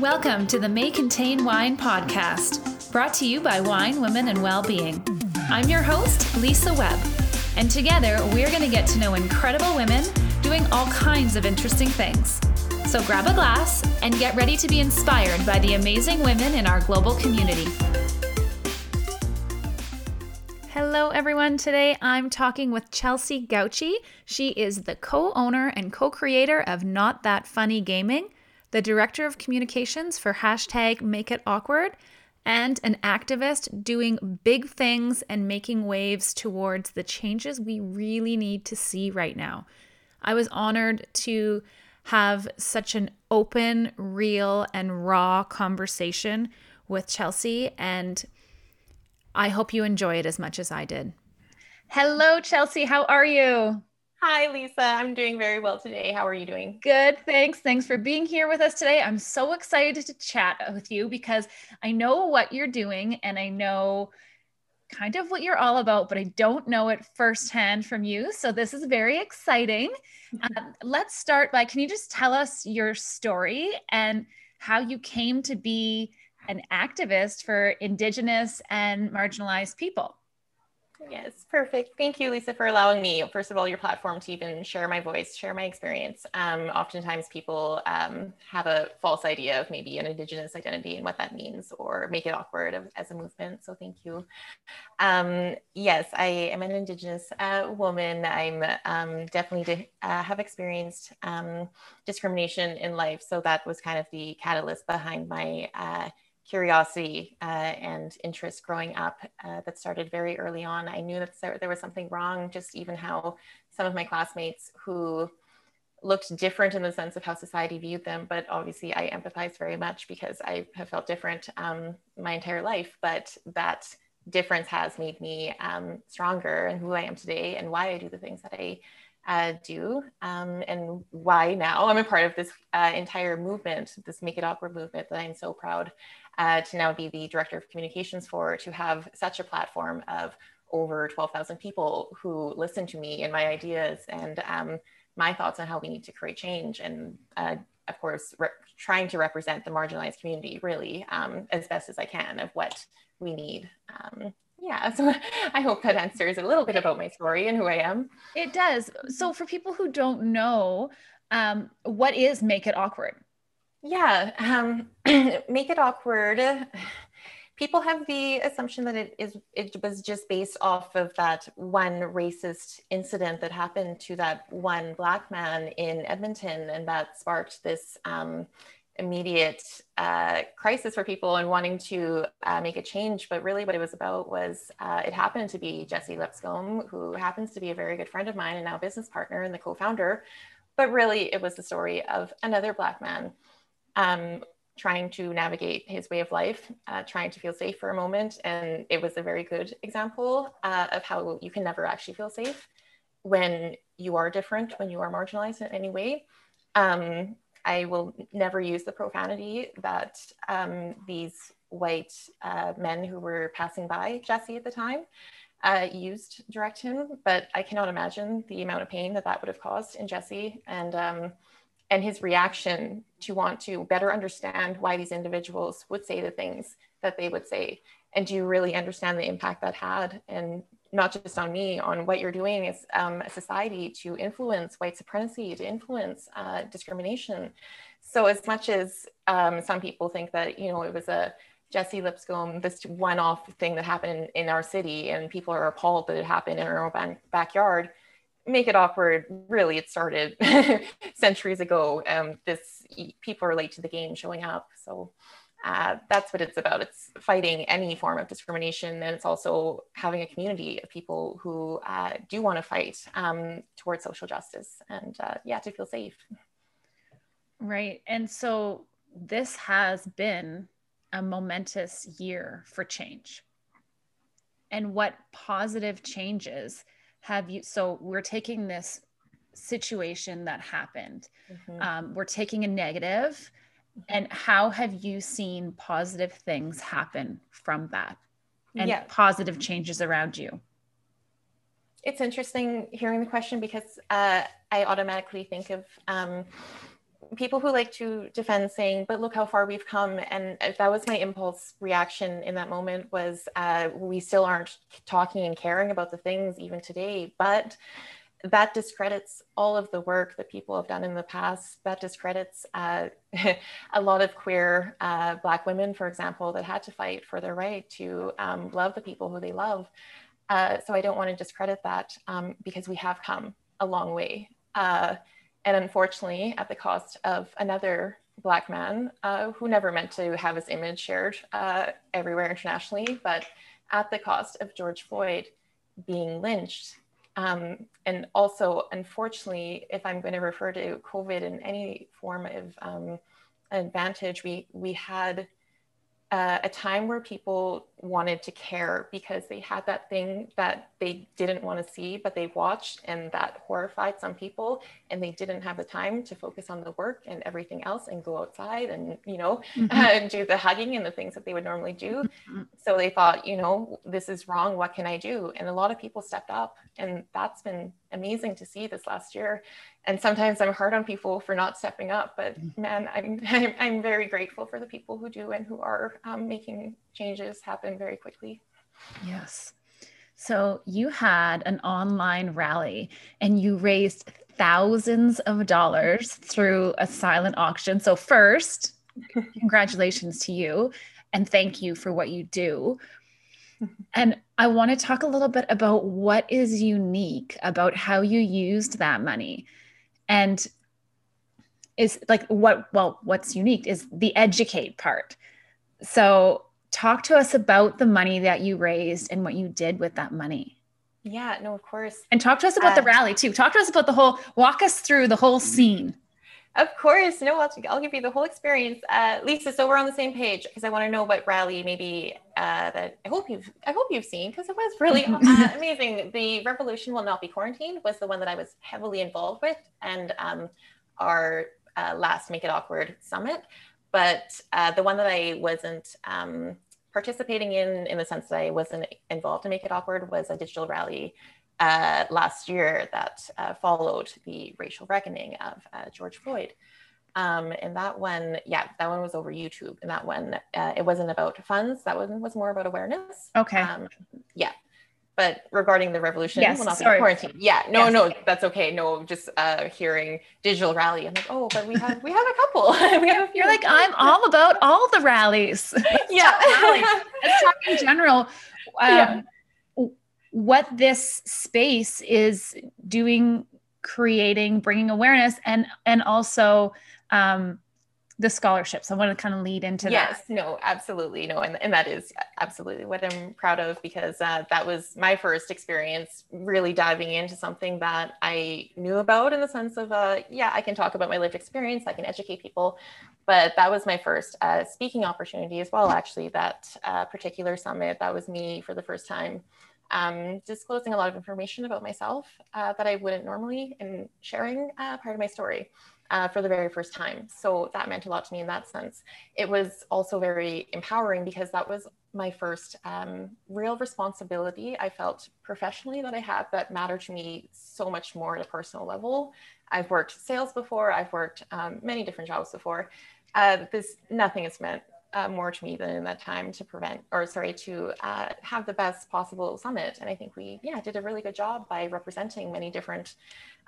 Welcome to the May Contain Wine podcast, brought to you by Wine, Women, and Wellbeing. I'm your host, Lisa Webb, and together we're going to get to know incredible women doing all kinds of interesting things. So grab a glass and get ready to be inspired by the amazing women in our global community. Hello, everyone. Today I'm talking with Chelsea Gauchi. She is the co owner and co creator of Not That Funny Gaming the director of communications for hashtag Make It Awkward, and an activist doing big things and making waves towards the changes we really need to see right now. I was honored to have such an open, real, and raw conversation with Chelsea, and I hope you enjoy it as much as I did. Hello, Chelsea. How are you? Hi, Lisa. I'm doing very well today. How are you doing? Good. Thanks. Thanks for being here with us today. I'm so excited to chat with you because I know what you're doing and I know kind of what you're all about, but I don't know it firsthand from you. So this is very exciting. Mm-hmm. Um, let's start by can you just tell us your story and how you came to be an activist for Indigenous and marginalized people? Yes, perfect. Thank you, Lisa, for allowing me, first of all, your platform to even share my voice, share my experience. Um, oftentimes people um, have a false idea of maybe an Indigenous identity and what that means, or make it awkward as a movement. So thank you. Um, yes, I am an Indigenous uh, woman. I'm um, definitely uh, have experienced um, discrimination in life. So that was kind of the catalyst behind my uh, curiosity uh, and interest growing up uh, that started very early on. I knew that there was something wrong, just even how some of my classmates who looked different in the sense of how society viewed them, but obviously I empathize very much because I have felt different um, my entire life, but that difference has made me um, stronger and who I am today and why I do the things that I uh, do um, and why now I'm a part of this uh, entire movement, this Make It Awkward movement that I'm so proud uh, to now be the director of communications for, to have such a platform of over 12,000 people who listen to me and my ideas and um, my thoughts on how we need to create change. And uh, of course, trying to represent the marginalized community really um, as best as I can of what we need. Yeah, so I hope that answers a little bit about my story and who I am. It does. So, for people who don't know, um, what is Make It Awkward? Yeah, um, make it awkward. People have the assumption that it is it was just based off of that one racist incident that happened to that one black man in Edmonton, and that sparked this um, immediate uh, crisis for people and wanting to uh, make a change. But really, what it was about was uh, it happened to be Jesse Lipscombe, who happens to be a very good friend of mine and now business partner and the co-founder. But really, it was the story of another black man um, trying to navigate his way of life, uh, trying to feel safe for a moment. And it was a very good example uh, of how you can never actually feel safe when you are different, when you are marginalized in any way. Um, I will never use the profanity that um, these white uh, men who were passing by Jesse at the time uh, used direct him, but I cannot imagine the amount of pain that that would have caused in Jesse. And um, and his reaction to want to better understand why these individuals would say the things that they would say and do you really understand the impact that had and not just on me on what you're doing as um, a society to influence white supremacy to influence uh, discrimination. So as much as um, some people think that you know it was a Jesse Lipscombe, this one-off thing that happened in, our city, and people are appalled that it happened in our own backyard make it awkward. Really it started centuries ago. Um, this people relate to the game showing up. So uh, that's what it's about. It's fighting any form of discrimination and it's also having a community of people who uh, do want to fight um, towards social justice and uh, yeah to feel safe. Right and so this has been a momentous year for change. And what positive changes have you so we're taking this situation that happened. Mm-hmm. um, we're taking a negative and how have you seen positive things happen from that and yeah. positive changes around you it's interesting hearing the question because uh, i automatically think of um, people who like to defend saying, but look how far we've come. And that was my impulse reaction in that moment was uh, we still aren't talking and caring about the things even today. But that discredits all of the work that people have done in the past. That discredits uh, a lot of queer uh, Black women, for example, that had to fight for their right to um, love the people who they love. Uh, so I don't want to discredit that um, because we have come a long way. Uh, and unfortunately, at the cost of another Black man uh, who never meant to have his image shared uh, everywhere internationally, but at the cost of George Floyd being lynched um, and also, unfortunately, if I'm going to refer to COVID in any form of um, advantage, we we had uh, a time where people wanted to care because they had that thing that they didn't want to see, but they watched and that horrified some people and they didn't have the time to focus on the work and everything else and go outside and, you know, mm-hmm. uh, do the hugging and the things that they would normally do. Mm-hmm. So they thought, you know, this is wrong. What can I do? And a lot of people stepped up and that's been amazing to see this last year and sometimes I'm hard on people for not stepping up, but mm. man, I'm, I'm, I'm very grateful for the people who do and who are um, making changes happen very quickly. Yes. So you had an online rally and you raised thousands of dollars through a silent auction. So, first, congratulations to you and thank you for what you do. And I want to talk a little bit about what is unique about how you used that money. And is like what well what's unique is the educate part. So talk to us about the money that you raised and what you did with that money. Yeah no of course. And talk to us about uh, the rally too. Talk to us about the whole walk us through the whole scene of course. No i'll, I'll give you the whole experience. Uh, lisa so we're on the same page because i want to know what rally maybe uh, that i hope you've i hope you've seen because it was really uh, amazing. The revolution will not be quarantined was the one that i was heavily involved with and um, our uh, last make it awkward summit. But uh, the one that i wasn't um, participating in in the sense that i wasn't involved to make it awkward was a digital rally uh, last year that uh, followed the racial reckoning of uh, George Floyd. Um, and that one, yeah, that one was over YouTube. And that one, uh, it wasn't about funds. That one was more about awareness. Okay. Um, yeah. But regarding the revolution, yes, will not sorry. be quarantine. Yeah, no, yes. no, that's okay. No, just uh, hearing digital rally. I'm like, oh, but we have we have a couple. we have a You're like, I'm all about all the rallies. yeah. rallies. Let's talk in general. Um, yeah what this space is doing creating bringing awareness and and also um the scholarships. I want to kind of lead into yes, that. Yes no absolutely no and, and that is absolutely what i'm proud of because uh, that was my first experience really diving into something that i knew about in the sense of uh, yeah i can talk about my lived experience i can educate people but that was my first uh, speaking opportunity as well actually that uh, particular summit. That was me for the first time um, disclosing a lot of information about myself uh, that I wouldn't normally and sharing uh, part of my story uh, for the very first time. So that meant a lot to me in that sense. It was also very empowering because that was my first um, real responsibility I felt professionally that I had that mattered to me so much more at a personal level. I've worked sales before, I've worked um, many different jobs before. Uh, this nothing is meant uh, more to me than in that time to prevent or sorry to uh, have the best possible summit. And i think we yeah did a really good job by representing many different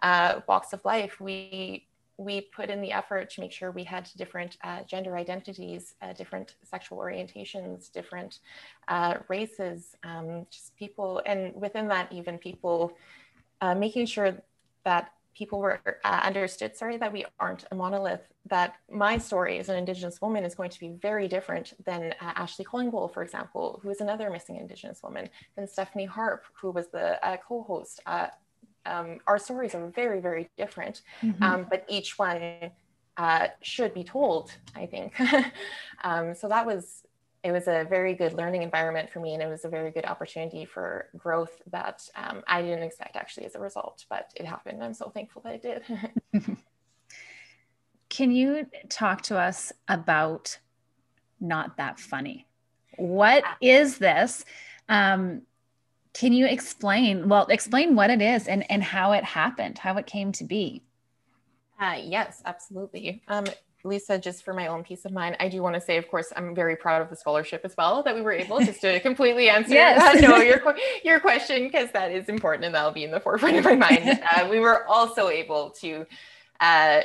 uh, walks of life. We we put in the effort to make sure we had different uh, gender identities uh, different sexual orientations different uh, races um, just people and within that even people making sure that people were uh, understood, sorry, that we aren't a monolith, that my story as an Indigenous woman is going to be very different than uh, Ashley Callingbull, for example, who is another missing Indigenous woman, than Stephanie Harpe, who was the uh, co-host. Uh, um, our stories are very, very different, mm-hmm. um, but each one uh, should be told, I think. um, so that was it was a very good learning environment for me and it was a very good opportunity for growth that um, i didn't expect actually as a result but it happened. I'm so thankful that it did. Can you talk to us about not that funny? What ah. is this? Um, can you explain well explain what it is and and how it happened how it came to be? Uh, yes, absolutely. Um, Lisa, just for my own peace of mind, I do want to say, of course, I'm very proud of the scholarship as well that we were able just to completely answer yes. no, your your question because that is important and that'll be in the forefront of my mind. Uh, we were also able to uh,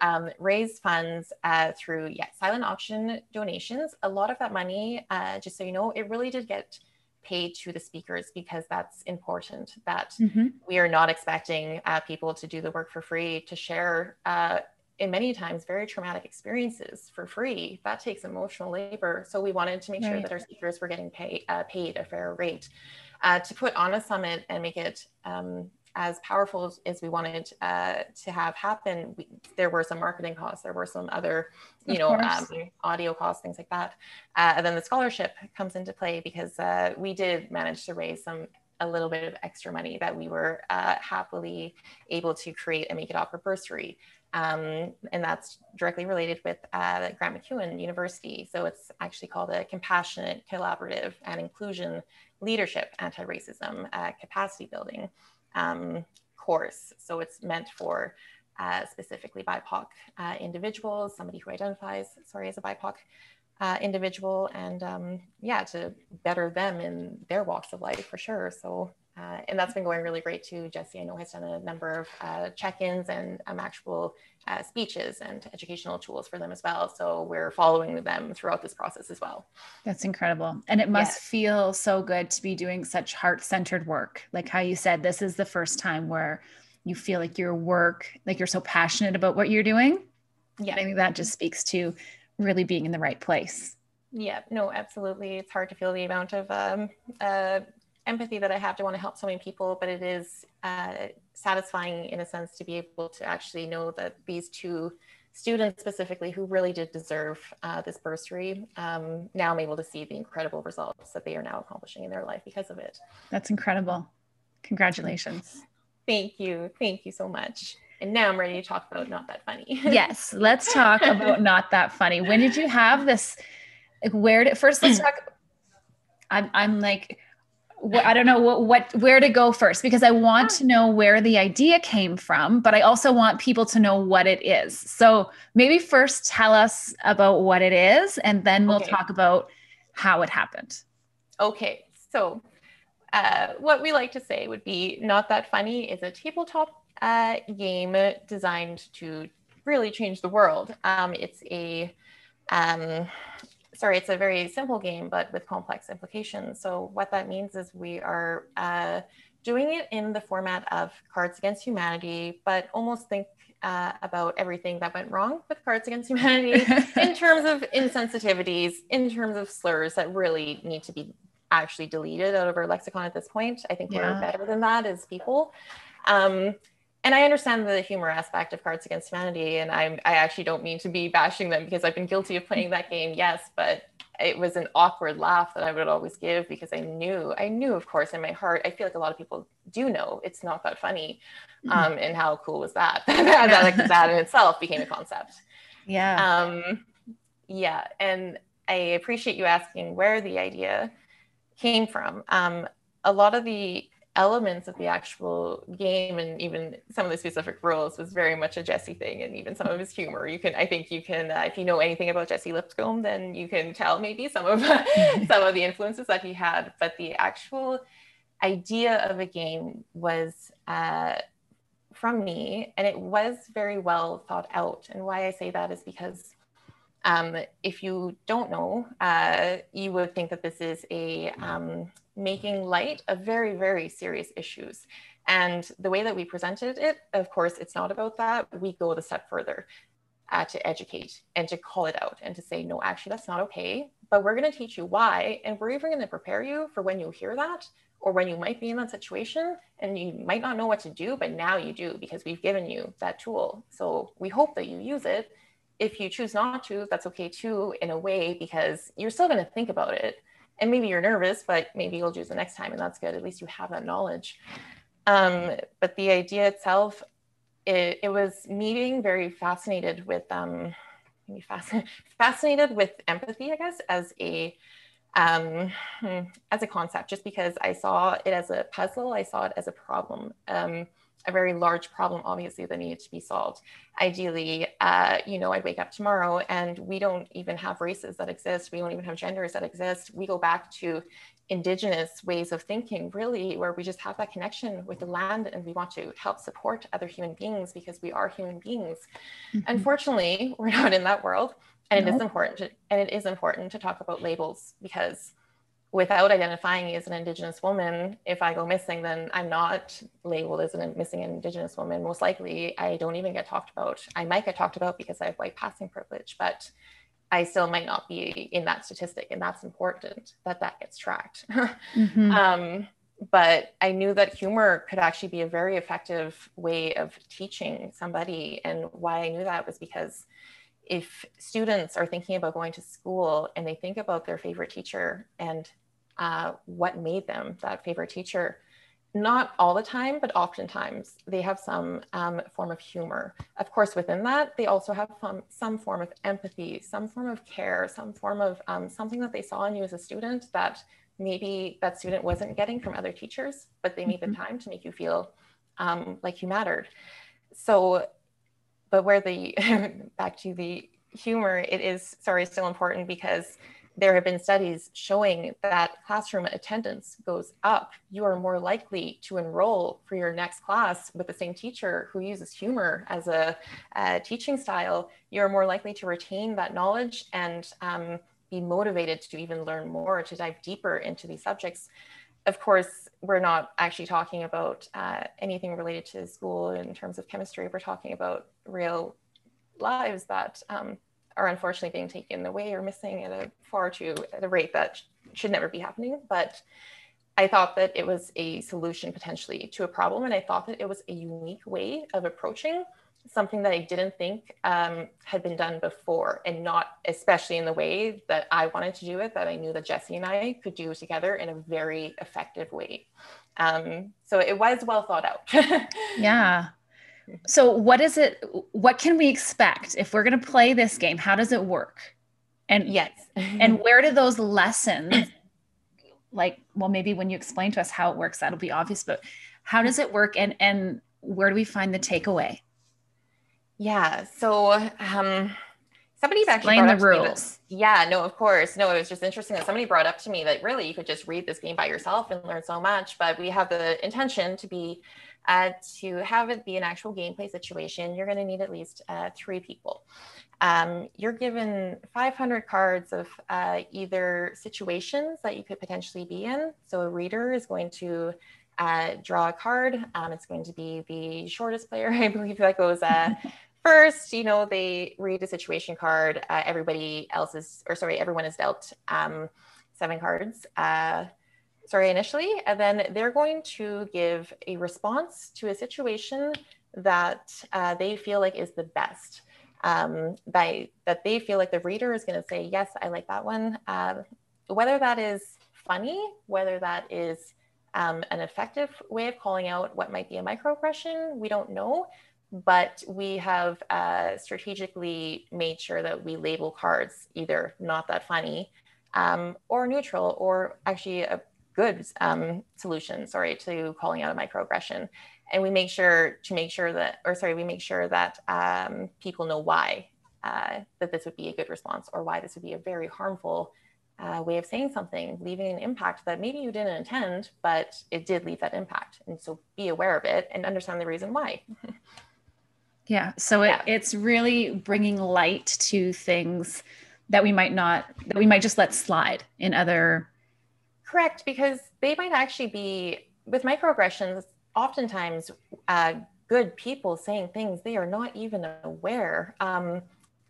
um, raise funds uh, through yeah silent auction donations. A lot of that money, uh, just so you know, it really did get paid to the speakers because that's important. That mm-hmm. we are not expecting uh, people to do the work for free to share uh, in many times very traumatic experiences for free. That takes emotional labor. So we wanted to make right. sure that our speakers were getting pay, uh, paid a fair rate. Uh, to put on a summit and make it um, as powerful as we wanted uh, to have happen we, there were some marketing costs there were some other you of know um, audio costs things like that. Uh, and then the scholarship comes into play because uh, we did manage to raise some a little bit of extra money that we were uh, happily able to create a Make It Awkward bursary. Um, and that's directly related with uh, Grant MacEwan University. So it's actually called a Compassionate, Collaborative, and Inclusion Leadership Anti-Racism uh, Capacity Building um, course. So it's meant for uh, specifically BIPOC uh, individuals, somebody who identifies, sorry, as a BIPOC uh, individual, and um, yeah, to better them in their walks of life for sure. So uh, and that's been going really great too. Jesse, I know, has done a number of uh, check-ins and um, actual uh, speeches and educational tools for them as well. So we're following them throughout this process as well. That's incredible. And it must yes. feel so good to be doing such heart-centered work. Like how you said, this is the first time where you feel like your work, like you're so passionate about what you're doing. Yeah. I think that just speaks to really being in the right place. Yeah, no, absolutely. It's hard to feel the amount of um, uh, empathy that I have to want to help so many people, but it is uh, satisfying in a sense to be able to actually know that these two students specifically who really did deserve uh, this bursary, um, now I'm able to see the incredible results that they are now accomplishing in their life because of it. That's incredible. Congratulations. Thank you. Thank you so much. And now I'm ready to talk about Not That Funny. yes, let's talk about Not That Funny. When did you have this? Like, where did first? Let's talk. I'm, I'm like, I don't know what, what where to go first because I want to know where the idea came from, but I also want people to know what it is. So maybe first tell us about what it is, and then we'll okay. talk about how it happened. Okay, so uh, what we like to say would be not that funny is a tabletop uh, game designed to really change the world. Um, it's a um, sorry, it's a very simple game, but with complex implications. So what that means is we are uh, doing it in the format of Cards Against Humanity, but almost think uh, about everything that went wrong with Cards Against Humanity in terms of insensitivities, in terms of slurs that really need to be actually deleted out of our lexicon at this point. I think yeah. we're better than that as people. Um, and I understand the humor aspect of Cards Against Humanity, and I'm I actually don't mean to be bashing them because I've been guilty of playing that game, yes, but it was an awkward laugh that I would always give because I knew, I knew, of course, in my heart, I feel like a lot of people do know it's not that funny. Mm-hmm. Um, and how cool was that? that, like, that in itself became a concept. Yeah. Um, yeah. And I appreciate you asking where the idea came from. Um, a lot of the elements of the actual game and even some of the specific rules was very much a Jesse thing and even some of his humor. You can, I think you can, uh, if you know anything about Jesse Lipscombe, then you can tell maybe some of some of the influences that he had. But the actual idea of a game was uh, from me and it was very well thought out. And why I say that is because um, if you don't know, uh, you would think that this is a um, making light of very, very serious issues. And the way that we presented it, of course, it's not about that. We go the step further uh, to educate and to call it out and to say, no, actually, that's not okay. But we're going to teach you why. And we're even going to prepare you for when you hear that or when you might be in that situation and you might not know what to do, but now you do because we've given you that tool. So we hope that you use it. If you choose not to, that's okay too, in a way, because you're still going to think about it and maybe you're nervous, but maybe you'll choose the next time, and that's good. At least you have that knowledge. Um, but the idea itself, it, it, was me being very fascinated with um, maybe fascinated, fascinated with empathy, I guess, as a um, as a concept, just because I saw it as a puzzle, I saw it as a problem. Um, a very large problem, obviously, that needed to be solved. Ideally, uh, you know, I'd wake up tomorrow and we don't even have races that exist. We don't even have genders that exist. We go back to indigenous ways of thinking, really, where we just have that connection with the land and we want to help support other human beings because we are human beings. Mm-hmm. Unfortunately, we're not in that world. And nope. it is important to, and it is important to talk about labels because without identifying as an indigenous woman if i go missing then i'm not labeled as a missing indigenous woman. Most likely i don't even get talked about. I might get talked about because i have white passing privilege but i still might not be in that statistic and that's important that that gets tracked. Mm-hmm. um, but i knew that humor could actually be a very effective way of teaching somebody and why i knew that was because if students are thinking about going to school and they think about their favorite teacher and uh, what made them that favorite teacher, not all the time, but oftentimes they have some um, form of humor. Of course, within that, they also have some, some form of empathy, some form of care, some form of um, something that they saw in you as a student that maybe that student wasn't getting from other teachers, but they made the mm-hmm. time to make you feel um, like you mattered. So but where the back to the humor, it is sorry still important because there have been studies showing that classroom attendance goes up. You are more likely to enroll for your next class with the same teacher who uses humor as a, a teaching style. You're more likely to retain that knowledge and um, be motivated to even learn more, to dive deeper into these subjects of course, we're not actually talking about uh, anything related to school in terms of chemistry. We're talking about real lives that um, are unfortunately being taken away or missing at a far too at a rate that should never be happening. But I thought that it was a solution potentially to a problem, and I thought that it was a unique way of approaching something that I didn't think um, had been done before, and not especially in the way that I wanted to do it, that I knew that Jesse and I could do together in a very effective way. Um, so it was well thought out. yeah. So what is it? What can we expect if we're going to play this game? How does it work? And yes, and where do those lessons? Like, well, maybe when you explain to us how it works, that'll be obvious. But how does it work? And and where do we find the takeaway? Yeah. So um, somebody actually explain the rules. That, yeah. No, of course. No, it was just interesting that somebody brought up to me that really you could just read this game by yourself and learn so much. But we have the intention to be uh, to have it be an actual gameplay situation. You're going to need at least uh, three people. Um, you're given 500 cards of uh, either situations that you could potentially be in. So a reader is going to uh, draw a card. Um, it's going to be the shortest player, I believe, that goes uh, first, you know, they read a situation card. Uh, everybody else is, or sorry, everyone is dealt um, seven cards. Sorry, initially, and then they're going to give a response to a situation that uh, they feel like is the best. Um, by that they feel like the reader is going to say, yes, I like that one. Uh, whether that is funny, whether that is um, an effective way of calling out what might be a microaggression, we don't know but we have uh, strategically made sure that we label cards either not that funny um, or neutral or actually a good um, solution sorry to calling out a microaggression and we make sure to make sure that or sorry we make sure that um, people know why uh, that this would be a good response or why this would be a very harmful uh, way of saying something, leaving an impact that maybe you didn't intend, but it did leave that impact. And so be aware of it and understand the reason why. Yeah. So it, yeah. it's really bringing light to things that we might not, that we might just let slide in other. Correct. Because they might actually be, with microaggressions, oftentimes uh, good people saying things they are not even aware um,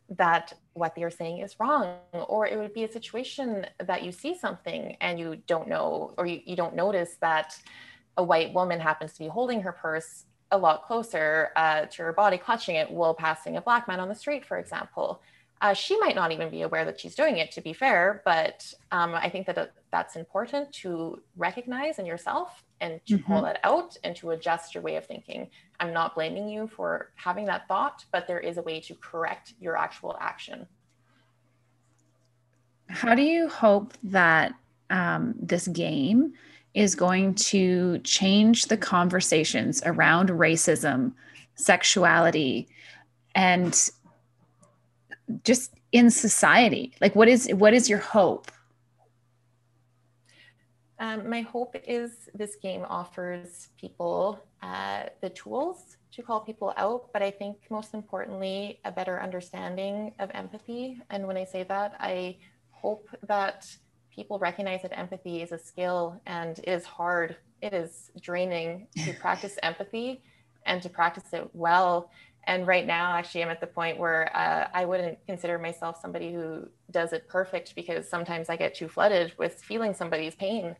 that what they're saying is wrong. Or it would be a situation that you see something and you don't know, or you, you don't notice that a white woman happens to be holding her purse a lot closer uh, to her body, clutching it while passing a black man on the street, for example. Uh, she might not even be aware that she's doing it, to be fair, but um, I think that that's important to recognize in yourself and to mm-hmm. call that out and to adjust your way of thinking. I'm not blaming you for having that thought, but there is a way to correct your actual action. How do you hope that um, this game is going to change the conversations around racism, sexuality, and just in society? Like what is what is your hope? Um, my hope is this game offers people uh, the tools to call people out, but I think most importantly, a better understanding of empathy. And when I say that, I hope that people recognize that empathy is a skill and it is hard, it is draining to practice empathy and to practice it well. And right now, actually, I'm at the point where uh, I wouldn't consider myself somebody who does it perfect because sometimes I get too flooded with feeling somebody's pain.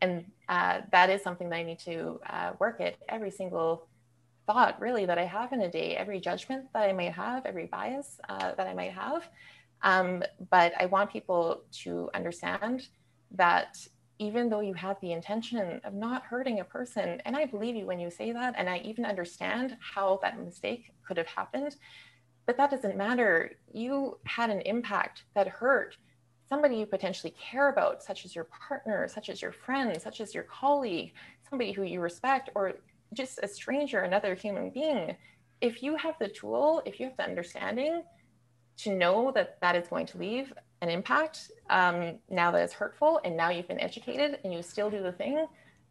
And uh, that is something that I need to uh, work at every single thought, really, that I have in a day, every judgment that I might have, every bias uh, that I might have. Um, but I want people to understand that even though you have the intention of not hurting a person, and I believe you when you say that, and I even understand how that mistake could have happened, but that doesn't matter. You had an impact that hurt somebody you potentially care about, such as your partner, such as your friend, such as your colleague, somebody who you respect, or just a stranger, another human being. If you have the tool, if you have the understanding to know that that is going to leave an impact um, now that it's hurtful and now you've been educated and you still do the thing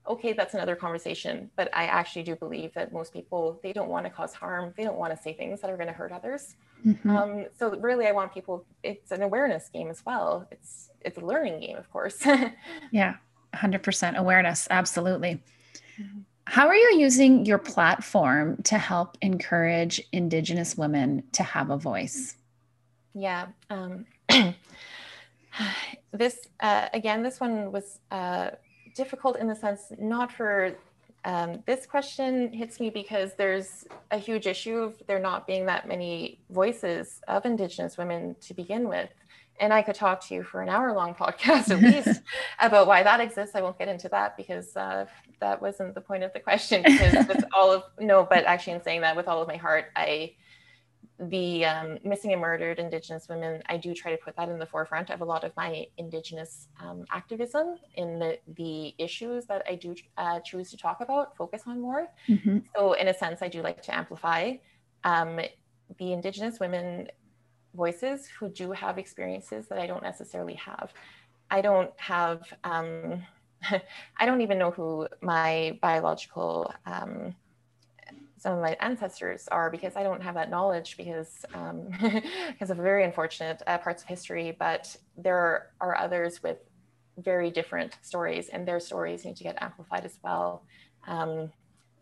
okay that's another conversation. But i actually do believe that most people they don't want to cause harm. They don't want to say things that are going to hurt others. Mm-hmm. um, so really i want people it's an awareness game as well. It's it's a learning game of course. Yeah 100% awareness absolutely. Mm-hmm. how are you using your platform to help encourage indigenous women to have a voice? Yeah um, this uh, again, this one was uh, difficult in the sense not for um, this question hits me because there's a huge issue of there not being that many voices of Indigenous women to begin with. And I could talk to you for an hour long podcast at least about why that exists. I won't get into that because uh, that wasn't the point of the question. Because with all of, no, but actually, in saying that, with all of my heart, I the um, missing and murdered Indigenous women, I do try to put that in the forefront of a lot of my Indigenous um, activism in the, the issues that I do uh, choose to talk about, focus on more. Mm-hmm. So, in a sense, I do like to amplify um, the Indigenous women voices who do have experiences that I don't necessarily have. I don't have, um, I don't even know who my biological um, some of my ancestors are because I don't have that knowledge because um, because of very unfortunate uh, parts of history. But there are others with very different stories, and their stories need to get amplified as well. Um,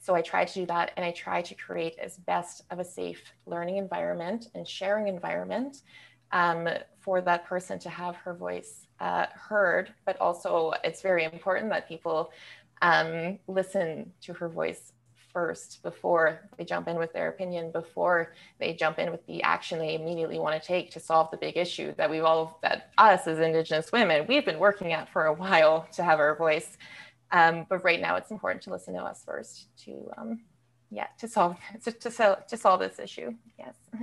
so I try to do that, and I try to create as best of a safe learning environment and sharing environment um, for that person to have her voice uh, heard. But also, it's very important that people um, listen to her voice first before they jump in with their opinion, before they jump in with the action they immediately want to take to solve the big issue that we've all, that us as Indigenous women, we've been working at for a while to have our voice. Um, but right now it's important to listen to us first to, um, yeah, to solve, to, to, to solve this issue. Yes.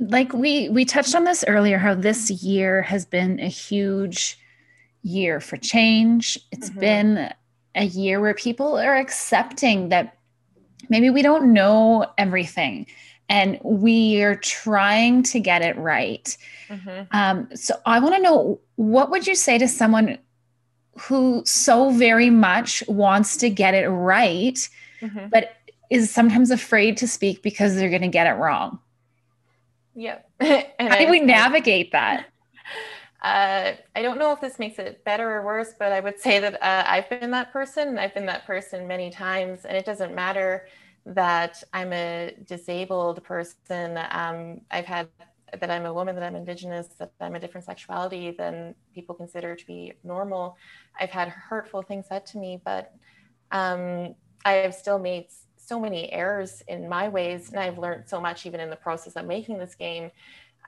like we we touched on this earlier how this year has been a huge year for change It's mm-hmm. been a year where people are accepting that maybe we don't know everything and we are trying to get it right. Mm-hmm. Um, so I want to know what would you say to someone who so very much wants to get it right, mm-hmm. but is sometimes afraid to speak because they're going to get it wrong? Yeah. How do we navigate that? Uh, I don't know if this makes it better or worse, but I would say that uh, I've been that person I've been that person many times. And it doesn't matter that I'm a disabled person. Um, I've had that I'm a woman, that I'm Indigenous, that I'm a different sexuality than people consider to be normal. I've had hurtful things said to me, but um, I have still made so many errors in my ways. And I've learned so much even in the process of making this game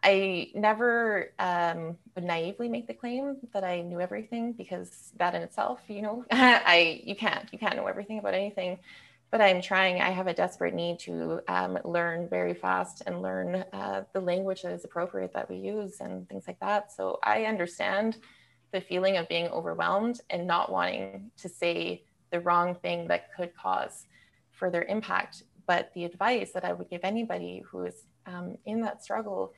I never um, would naively make the claim that I knew everything because that in itself, you know, I you can't you can't know everything about anything. But I'm trying. I have a desperate need to um, learn very fast and learn uh, the language that is appropriate that we use and things like that. So I understand the feeling of being overwhelmed and not wanting to say the wrong thing that could cause further impact. But the advice that I would give anybody who is um, in that struggle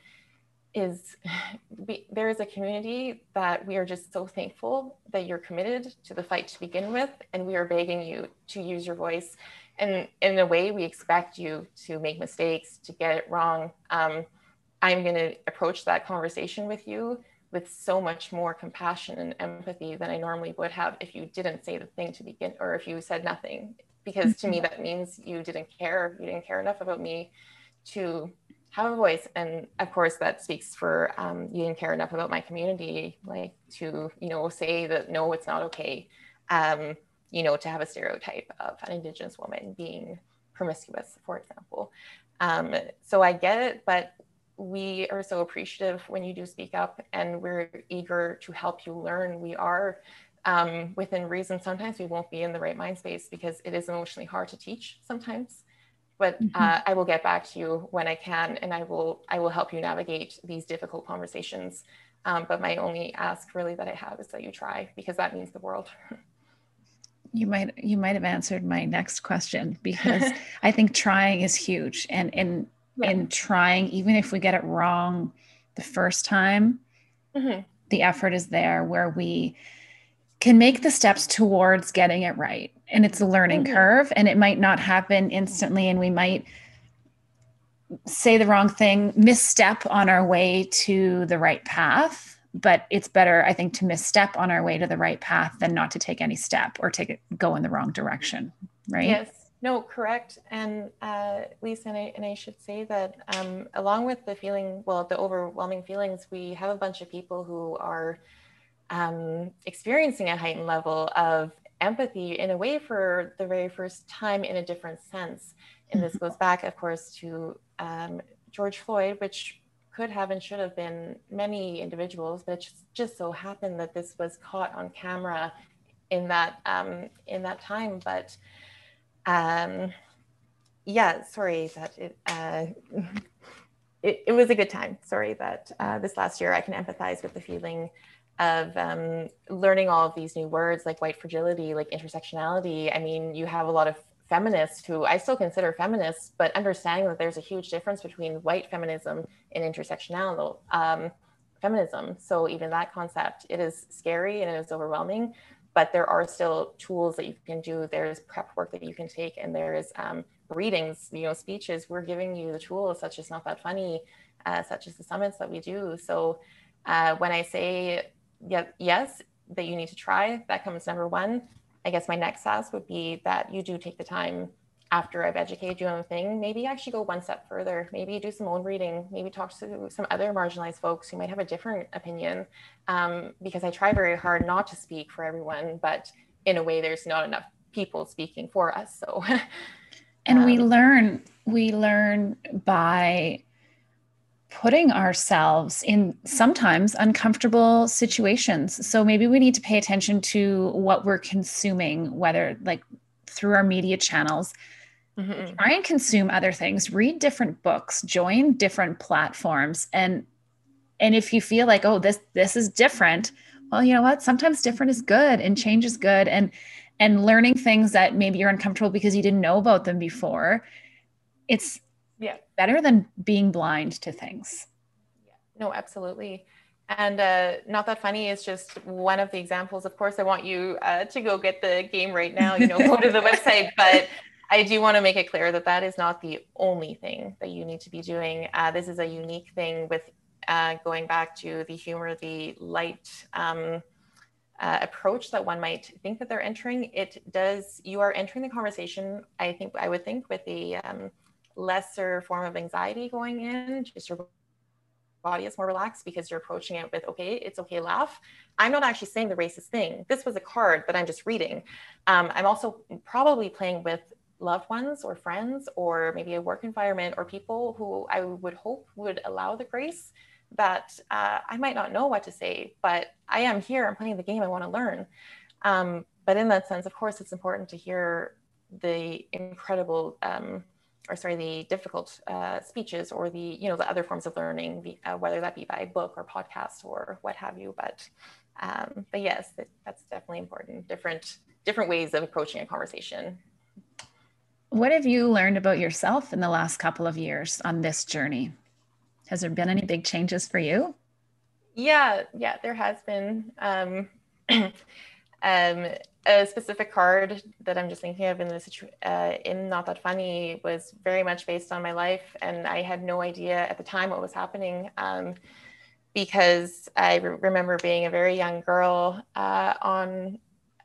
is we, there is a community that we are just so thankful that you're committed to the fight to begin with, and we are begging you to use your voice. And in a way, we expect you to make mistakes, to get it wrong. Um, I'm going to approach that conversation with you with so much more compassion and empathy than I normally would have if you didn't say the thing to begin or if you said nothing. Because to me, mm-hmm. that means you didn't care. You didn't care enough about me to have a voice. And of course, that speaks for um, you didn't care enough about my community, like to, you know, say that no, it's not okay, um, you know, to have a stereotype of an Indigenous woman being promiscuous, for example. Um, so I get it, but we are so appreciative when you do speak up and we're eager to help you learn. We are um, within reason. Sometimes we won't be in the right mind space because it is emotionally hard to teach sometimes. But mm-hmm. uh, I will get back to you when I can, and I will I will help you navigate these difficult conversations. Um, but my only ask really that I have is that you try because that means the world. you might you might have answered my next question because I think trying is huge and in yeah. in trying, even if we get it wrong the first time, mm-hmm. the effort is there where we can make the steps towards getting it right. And it's a learning mm-hmm. curve, and it might not happen instantly, and we might say the wrong thing, misstep on our way to the right path. But it's better, I think, to misstep on our way to the right path than not to take any step or take it go in the wrong direction. Right. Yes. No, correct. And uh, Lisa, and I, and I should say that um, along with the feeling, well, the overwhelming feelings, we have a bunch of people who are um, experiencing a heightened level of empathy in a way for the very first time in a different sense. And this mm-hmm. goes back, of course, to um, George Floyd, which could have and should have been many individuals, but it just, just so happened that this was caught on camera in that um, in that time. But um, yeah, sorry that it, uh, it, it, was a good time. Sorry that uh, this last year I can empathize with the feeling of um, learning all of these new words like white fragility, like intersectionality. I mean, you have a lot of feminists who I still consider feminists, but understanding that there's a huge difference between white feminism and intersectional um, feminism. So even that concept, it is scary and it is overwhelming but there are still tools that you can do. There's prep work that you can take, and there's um, readings, you know, speeches. We're giving you the tools, such as Not That Funny, uh, such as the summits that we do. So uh, when I say yes, that you need to try, that comes number one. I guess my next ask would be that you do take the time after I've educated you on the thing, maybe actually go one step further. Maybe do some own reading. Maybe talk to some other marginalized folks who might have a different opinion. Um, because I try very hard not to speak for everyone, but in a way, there's not enough people speaking for us. So, and um, we learn we learn by putting ourselves in sometimes uncomfortable situations. So maybe we need to pay attention to what we're consuming, whether like through our media channels Mm-hmm. Try and consume other things, read different books, join different platforms and and if you feel like oh this this is different, well you know what? Sometimes different is good and change is good and and learning things that maybe you're uncomfortable because you didn't know about them before. It's yeah, better than being blind to things. Yeah. No, absolutely. And uh, not that funny is just one of the examples. Of course, I want you uh, to go get the game right now. You know, go to the website. But I do want to make it clear that that is not the only thing that you need to be doing. Uh, this is a unique thing with uh, going back to the humor, the light um, uh, approach that one might think that they're entering. It does, you are entering the conversation, I think, I would think, with the um, lesser form of anxiety going in, just your body is more relaxed because you're approaching it with, okay, it's okay, laugh. I'm not actually saying the racist thing. This was a card that I'm just reading. Um, I'm also probably playing with loved ones or friends or maybe a work environment or people who I would hope would allow the grace that uh, I might not know what to say, but I am here, I'm playing the game, I want to learn. Um, but in that sense, of course, it's important to hear the incredible um, or sorry, the difficult uh, speeches or the, you know, the other forms of learning, the, uh, whether that be by book or podcast or what have you. But, um, but yes, that, that's definitely important. Different, different ways of approaching a conversation. What have you learned about yourself in the last couple of years on this journey? Has there been any big changes for you? Yeah, yeah, there has been. Um, um, a specific card that I'm just thinking of in the situ- uh, in Not That Funny was very much based on my life, and I had no idea at the time what was happening. Um, because I re- remember being a very young girl uh, on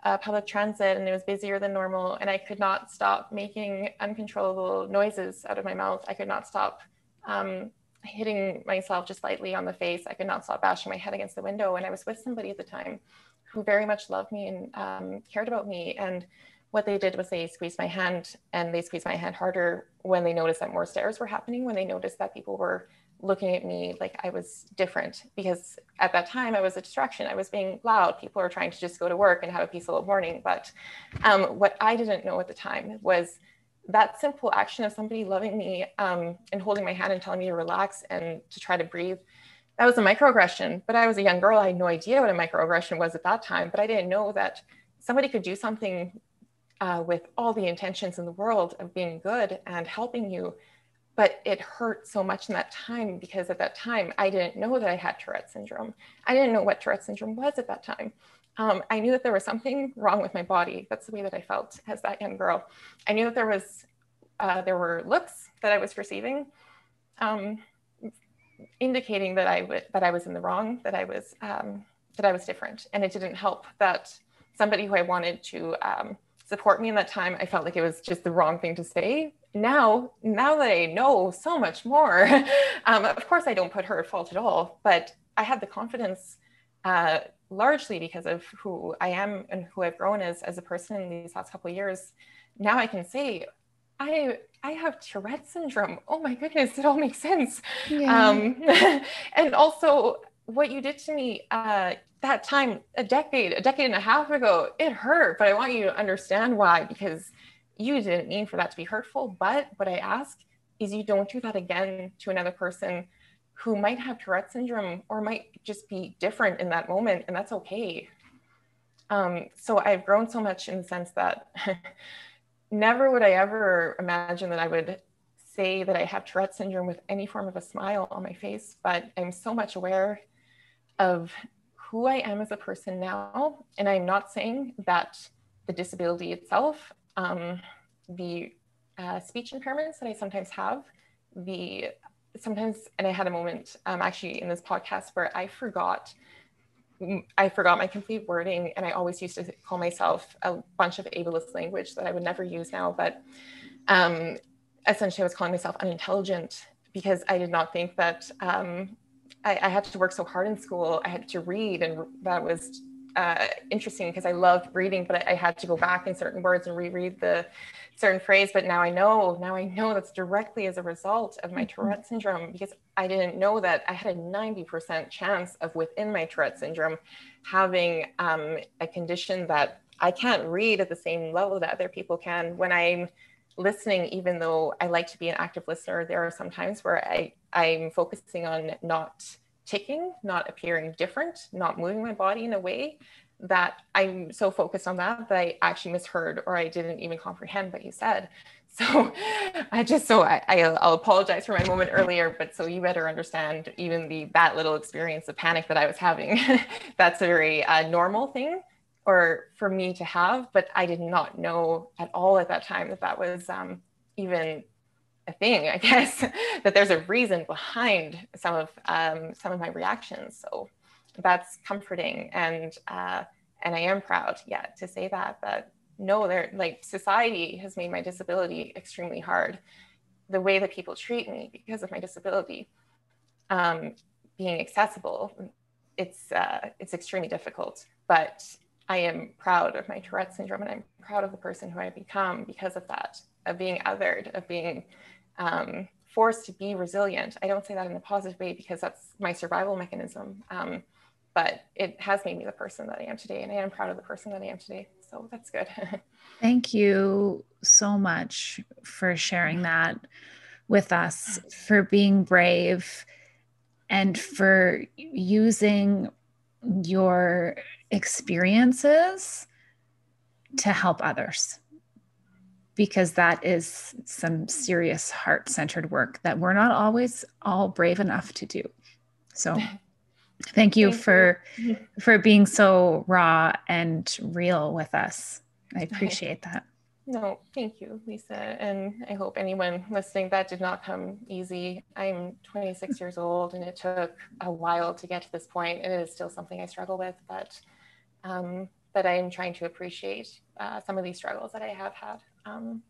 uh, public transit and it was busier than normal, and I could not stop making uncontrollable noises out of my mouth. I could not stop um, hitting myself just lightly on the face. I could not stop bashing my head against the window, and I was with somebody at the time who very much loved me and um, cared about me. And what they did was they squeezed my hand and they squeezed my hand harder when they noticed that more stares were happening, when they noticed that people were looking at me like I was different. Because at that time, I was a distraction. I was being loud. People were trying to just go to work and have a peaceful morning. But um, what I didn't know at the time was that simple action of somebody loving me um, and holding my hand and telling me to relax and to try to breathe that was a microaggression. But I was a young girl. I had no idea what a microaggression was at that time. But I didn't know that somebody could do something uh, with all the intentions in the world of being good and helping you. But it hurt so much in that time because at that time, I didn't know that I had Tourette syndrome. I didn't know what Tourette syndrome was at that time. Um, I knew that there was something wrong with my body. That's the way that I felt as that young girl. I knew that there was uh, there were looks that I was receiving um, indicating that I that I was in the wrong, that I was um, that I was different, and it didn't help that somebody who I wanted to um, support me in that time, I felt like it was just the wrong thing to say. Now, now that I know so much more, um, of course I don't put her at fault at all, but I had the confidence uh, largely because of who I am and who I've grown as as a person in these last couple of years. Now I can say, I I have Tourette syndrome. Oh my goodness, it all makes sense. Yeah. Um, and also, what you did to me uh, that time, a decade, a decade and a half ago, it hurt. But I want you to understand why, because you didn't mean for that to be hurtful. But what I ask is you don't do that again to another person who might have Tourette syndrome or might just be different in that moment, and that's okay. Um, so I've grown so much in the sense that never would I ever imagine that I would say that I have Tourette syndrome with any form of a smile on my face, but I'm so much aware of who I am as a person now. And I'm not saying that the disability itself, um, the uh, speech impairments that I sometimes have, the sometimes, and I had a moment um, actually in this podcast where I forgot I forgot my complete wording, and I always used to call myself a bunch of ableist language that I would never use now. But um, essentially, I was calling myself unintelligent because I did not think that um, I, I, had to work so hard in school. I had to read, and that was uh, interesting because I loved reading, but I, I, had to go back in certain words and reread the certain phrase. But now I know, now I know that's directly as a result of my mm-hmm. Tourette syndrome because I didn't know that I had a 90% chance of within my Tourette syndrome having um, a condition that I can't read at the same level that other people can. When I'm listening, even though I like to be an active listener, there are some times where I, I'm focusing on not ticking, not appearing different, not moving my body in a way that I'm so focused on that that I actually misheard or I didn't even comprehend what you said. So I just so I, I'll apologize for my moment earlier, but so you better understand even the that little experience of panic that I was having. That's a very uh, normal thing or for me to have, but I did not know at all at that time that that was um, even a thing. I guess that there's a reason behind some of um, some of my reactions. So that's comforting and uh, and I am proud, yeah, to say that that no, they're like society has made my disability extremely hard. The way that people treat me because of my disability, um, being accessible, it's uh, it's extremely difficult. But I am proud of my Tourette syndrome, and I'm proud of the person who I've become because of that, of being othered, of being um, forced to be resilient. I don't say that in a positive way because that's my survival mechanism. Um, but it has made me the person that I am today, and I am proud of the person that I am today. So that's good. Thank you so much for sharing that with us, for being brave, and for using your experiences to help others. Because that is some serious heart centered work that we're not always all brave enough to do. So, thank you thank for you. for being so raw and real with us. I appreciate that. No, thank you, Lisa. And I hope anyone listening that did not come easy. I'm 26 years old and it took a while to get to this point. It is still something I struggle with, but um, but I'm trying to appreciate uh, some of these struggles that I have had. Um,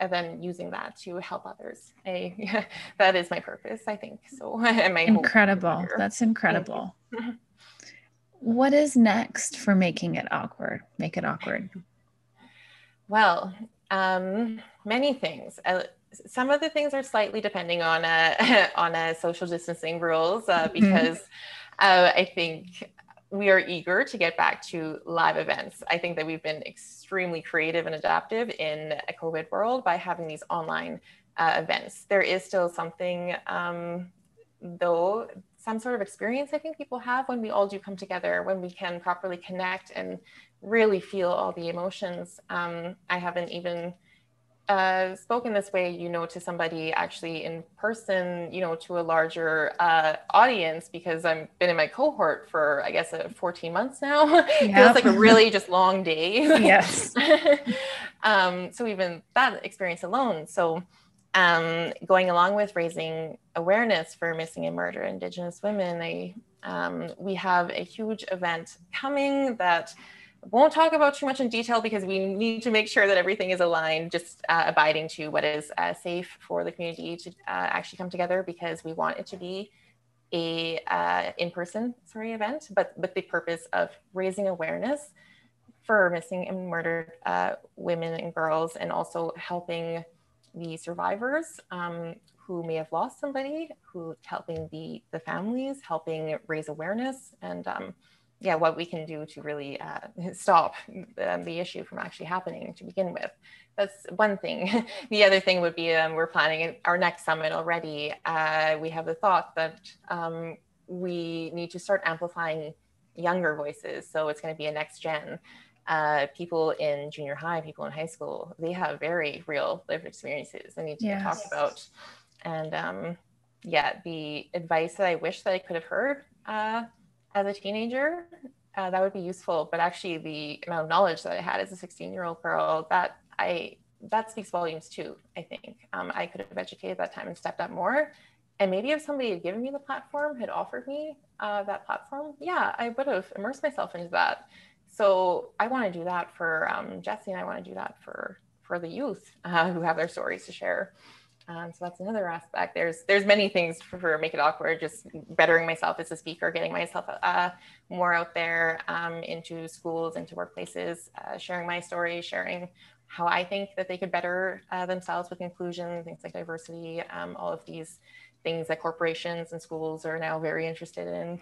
and then using that to help others. I, yeah, that is my purpose, I think. So, and my incredible. That's incredible. what is next for making it awkward? Make it awkward. Well, um, many things. Uh, some of the things are slightly depending on a on a social distancing rules uh, mm-hmm. because uh, I think we are eager to get back to live events. I think that we've been extremely creative and adaptive in a COVID world by having these online uh, events. There is still something, um, though, some sort of experience I think people have when we all do come together, when we can properly connect and really feel all the emotions. Um, I haven't even uh, spoken this way, you know, to somebody actually in person, you know, to a larger uh, audience because I've been in my cohort for, I guess, uh, 14 months now. Yep. Feels like a really just long day. Yes. um, so even that experience alone. So um, going along with raising awareness for missing and murdered Indigenous women, I, um, we have a huge event coming that won't talk about too much in detail because we need to make sure that everything is aligned, just uh, abiding to what is uh, safe for the community to uh, actually come together because we want it to be a uh, in-person sorry event, but with the purpose of raising awareness for missing and murdered uh, women and girls, and also helping the survivors um, who may have lost somebody, who helping the the families, helping raise awareness and um, yeah, what we can do to really uh, stop um, the issue from actually happening to begin with. That's one thing. the other thing would be um, we're planning our next summit already. Uh, we have the thought that um, we need to start amplifying younger voices. So it's going to be a next gen. Uh, people in junior high, people in high school, they have very real lived experiences they need to yes. talk about. And um, yeah, the advice that I wish that I could have heard uh, as a teenager, uh, that would be useful. But actually, the amount of knowledge that I had as a 16 year old girl, that I that speaks volumes too. I think um, I could have educated that time and stepped up more. And maybe if somebody had given me the platform, had offered me uh, that platform, yeah, I would have immersed myself into that. So I want to do that for um, Jesse, and I want to do that for for the youth uh, who have their stories to share. Um, so that's another aspect. There's there's many things for, for, make it awkward. Just bettering myself as a speaker, getting myself uh, more out there um, into schools, into workplaces, uh, sharing my story, sharing how I think that they could better uh, themselves with inclusion, things like diversity, um, all of these things that corporations and schools are now very interested in.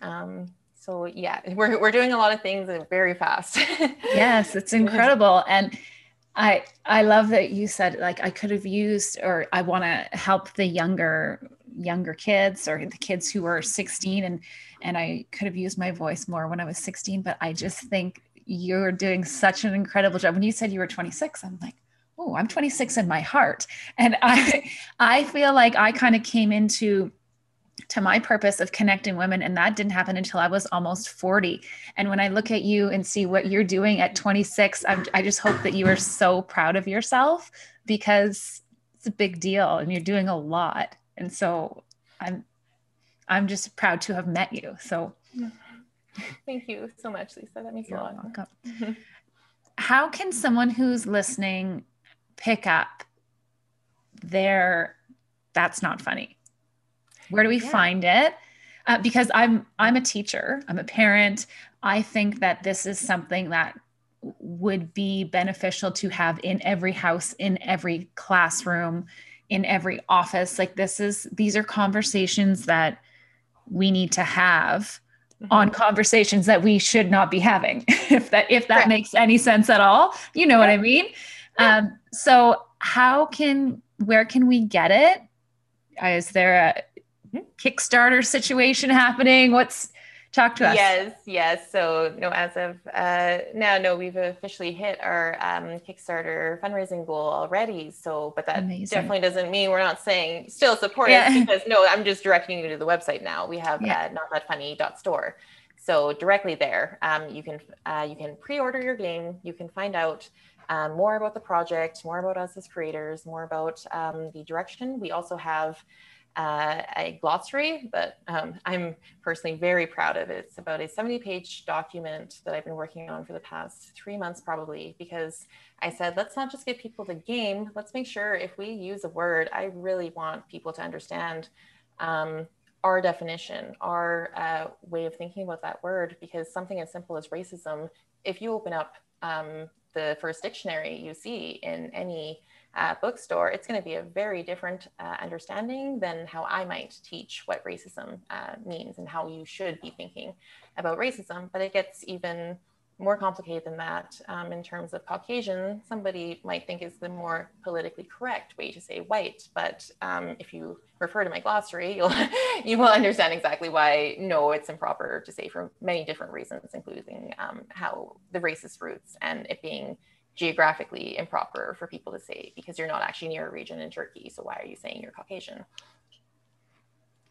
Um, so yeah, we're we're doing a lot of things very fast. yes, it's incredible and I I love that you said like I could have used or I want to help the younger younger kids or the kids who are 16 and and I could have used my voice more when I was 16 but I just think you're doing such an incredible job. When you said you were 26 I'm like oh I'm 26 in my heart. And I I feel like I kind of came into to my purpose of connecting women and that didn't happen until i was almost 40 and when i look at you and see what you're doing at 26 I'm, i just hope that you are so proud of yourself because it's a big deal and you're doing a lot. And so i'm i'm just proud to have met you. So thank you so much lisa. That means you're a lot. welcome. Mm-hmm. how can someone who's listening pick up their that's not funny where do we yeah. find it? Uh, because I'm I'm a teacher, I'm a parent. I think that this is something that would be beneficial to have in every house, in every classroom, in every office. Like this is these are conversations that we need to have mm-hmm. on conversations that we should not be having if that if that makes any sense at all you know yeah. what i mean um so how can where can we get it is there a. kickstarter situation happening? What's talk to us. Yes yes. So no as of uh now no we've officially hit our um kickstarter fundraising goal already. So but that Amazing. definitely doesn't mean we're not saying still support yeah. us because no i'm just directing you to the website now. We have yeah. uh, not that funny dot store so directly there um, you can uh, you can pre-order your game. You can find out um, more about the project more about us as creators more about um, the direction. We also have uh, a glossary that um, I'm personally very proud of. It's about a 70 page document that I've been working on for the past three months, probably, because I said, let's not just give people the game, let's make sure if we use a word, I really want people to understand um, our definition, our uh, way of thinking about that word, because something as simple as racism, if you open up um, the first dictionary you see in any uh, bookstore, it's going to be a very different uh, understanding than how I might teach what racism uh, means and how you should be thinking about racism. But it gets even more complicated than that um, in terms of Caucasian. Somebody might think is the more politically correct way to say white, but um, if you refer to my glossary, you'll you will understand exactly why no, it's improper to say for many different reasons, including um, how the racist roots and it being geographically improper for people to say because you're not actually near a region in Turkey. So why are you saying you're Caucasian?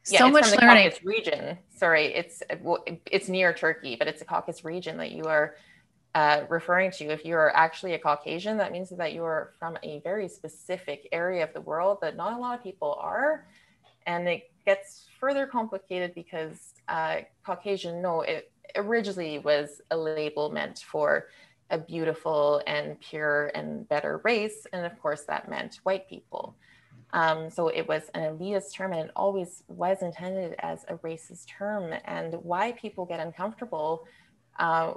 So yeah, much from the learning. Caucasus region. Sorry, it's it's near Turkey, but it's a Caucasus region that you are uh, referring to. If you are actually a Caucasian, that means that you are from a very specific area of the world that not a lot of people are, and it gets further complicated because uh, Caucasian. No, it originally was a label meant for a beautiful and pure and better race. And of course, that meant white people. Um, so it was an elitist term and it always was intended as a racist term. And why people get uncomfortable uh,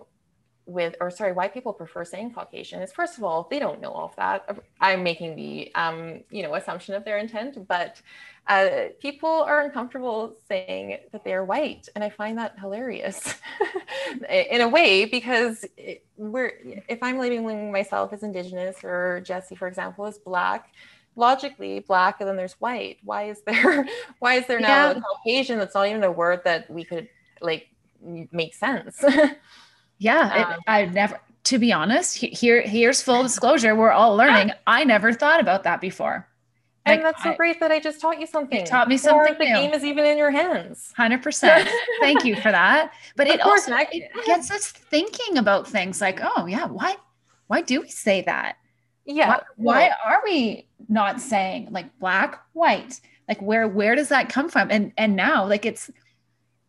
with, or sorry, why people prefer saying Caucasian is first of all, they don't know all of that. I'm making the, um, you know, assumption of their intent, but uh, people are uncomfortable saying that they're white. And I find that hilarious in a way, because we're, if I'm labeling myself as indigenous or Jesse, for example, as black, logically black and then there's white. Why is there, why is there now yeah. a Caucasian that's not even a word that we could like make sense? Yeah, um, I've never. To be honest, here here's full disclosure. We're all learning. I never thought about that before. Like, and that's so I, great that I just taught you something. You taught me something. the new. game is even in your hands. Hundred percent. Thank you for that. But of it course, also it gets us thinking about things like, oh yeah, why why do we say that? Yeah. Why, why are we not saying like black, white? Like where where does that come from? And and now like it's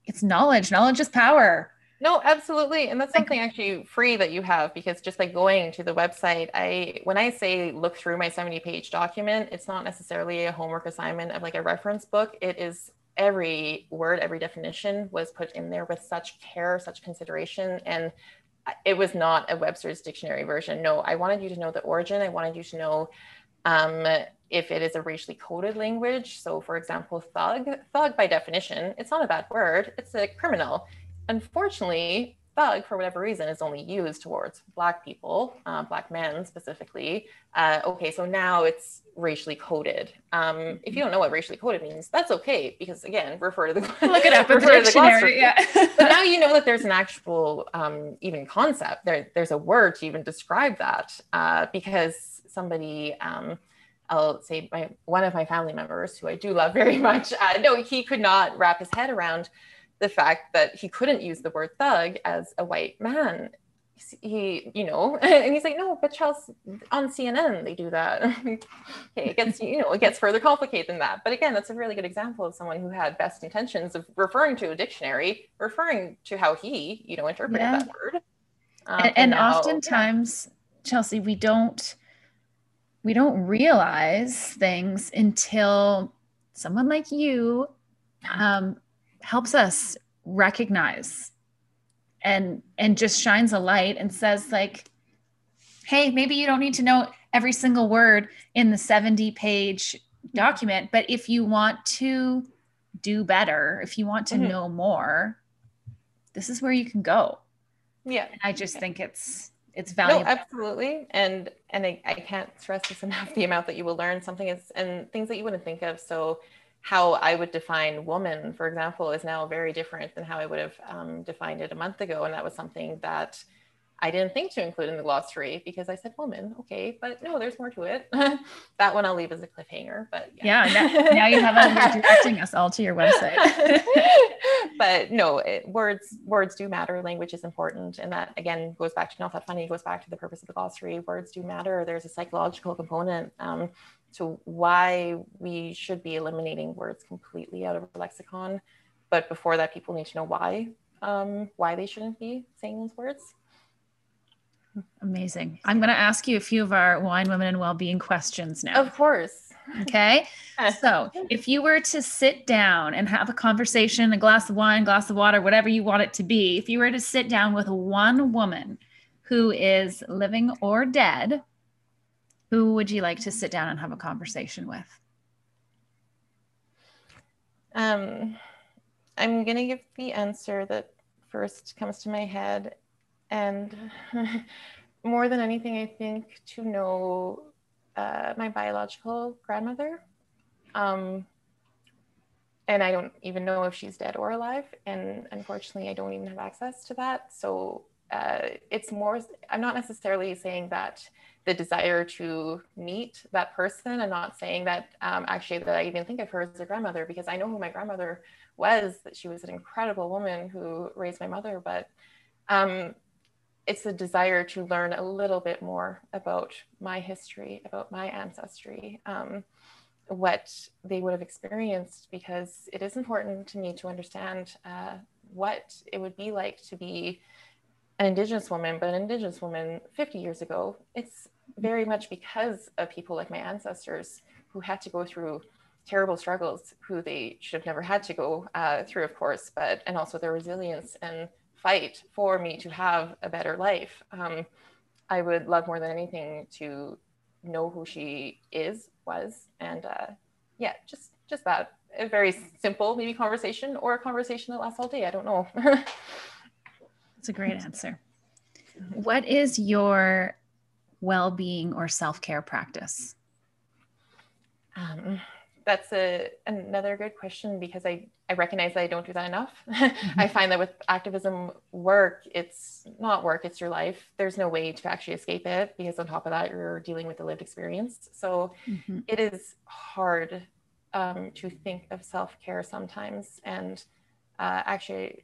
it's knowledge. Knowledge is power. No, absolutely. And that's something actually free that you have because just by going to the website, I when I say look through my 70 page document, it's not necessarily a homework assignment of like a reference book. It is every word, every definition was put in there with such care, such consideration. And it was not a Webster's dictionary version. No, I wanted you to know the origin. I wanted you to know um, if it is a racially coded language. So, for example, thug, thug by definition, it's not a bad word, it's a criminal unfortunately, thug, for whatever reason, is only used towards Black people, uh, Black men specifically. Uh, okay, so now it's racially coded. Um, if you don't know what racially coded means, that's okay because again, refer to the look it up in the dictionary. Yeah. but now you know that there's an actual um, even concept. There, there's a word to even describe that uh, because somebody. Um, I'll say my one of my family members, who I do love very much, uh, no, he could not wrap his head around the fact that he couldn't use the word thug as a white man. He you know and he's like no but Chelsea on cnn they do that. Okay it gets you know it gets further complicated than that. But again that's a really good example of someone who had best intentions of referring to a dictionary referring to how he you know interpreted yeah. that word. Um, and, and, and now, oftentimes yeah. chelsea we don't we don't realize things until someone like you um, helps us recognize and and just shines a light and says like hey maybe you don't need to know every single word in the 70 page document but if you want to do better if you want to mm-hmm. know more this is where you can go. Yeah. And I just think it's it's valuable. No, absolutely. And and I, I can't stress this enough the amount that you will learn something is and things that you wouldn't think of. So how I would define woman, for example, is now very different than how I would have um, defined it a month ago. And that was something that I didn't think to include in the glossary because I said woman, okay, but no, there's more to it. that one I'll leave as a cliffhanger. But yeah, yeah now, now, you have a directing us all to your website. but no, it, words words do matter. Language is important, and that again goes back to not that funny. Goes back to the purpose of the glossary. Words do matter. There's a psychological component um, to why we should be eliminating words completely out of our lexicon. But before that, people need to know why um, why they shouldn't be saying those words. Amazing. I'm going to ask you a few of our wine, women, and well-being questions now. Of course. Okay. so, if you were to sit down and have a conversation, a glass of wine, glass of water, whatever you want it to be, if you were to sit down with one woman who is living or dead, who would you like to sit down and have a conversation with? Um, I'm going to give the answer that first comes to my head, and more than anything, I think to know uh, my biological grandmother. Um, and I don't even know if she's dead or alive. And unfortunately, I don't even have access to that. So uh, it's more, I'm not necessarily saying that the desire to meet that person and not saying that um, actually that I even think of her as a grandmother because I know who my grandmother was, that she was an incredible woman who raised my mother. But um, it's a desire to learn a little bit more about my history, about my ancestry, um, what they would have experienced, because it is important to me to understand uh, what it would be like to be an Indigenous woman, but an Indigenous woman 50 years ago. It's very much because of people like my ancestors who had to go through terrible struggles, who they should have never had to go uh, through, of course, but and also their resilience and fight for me to have a better life. Um, I would love more than anything to know who she is, was, and uh, yeah, just just that. A very simple maybe conversation or a conversation that lasts all day. I don't know. That's a great answer. What is your well-being or self-care practice? Um, that's a another good question because I I recognize that I don't do that enough. Mm-hmm. I find that with activism work, it's not work, it's your life. There's no way to actually escape it because on top of that, you're dealing with the lived experience. So mm-hmm. it is hard um, to think of self-care sometimes. And uh, actually,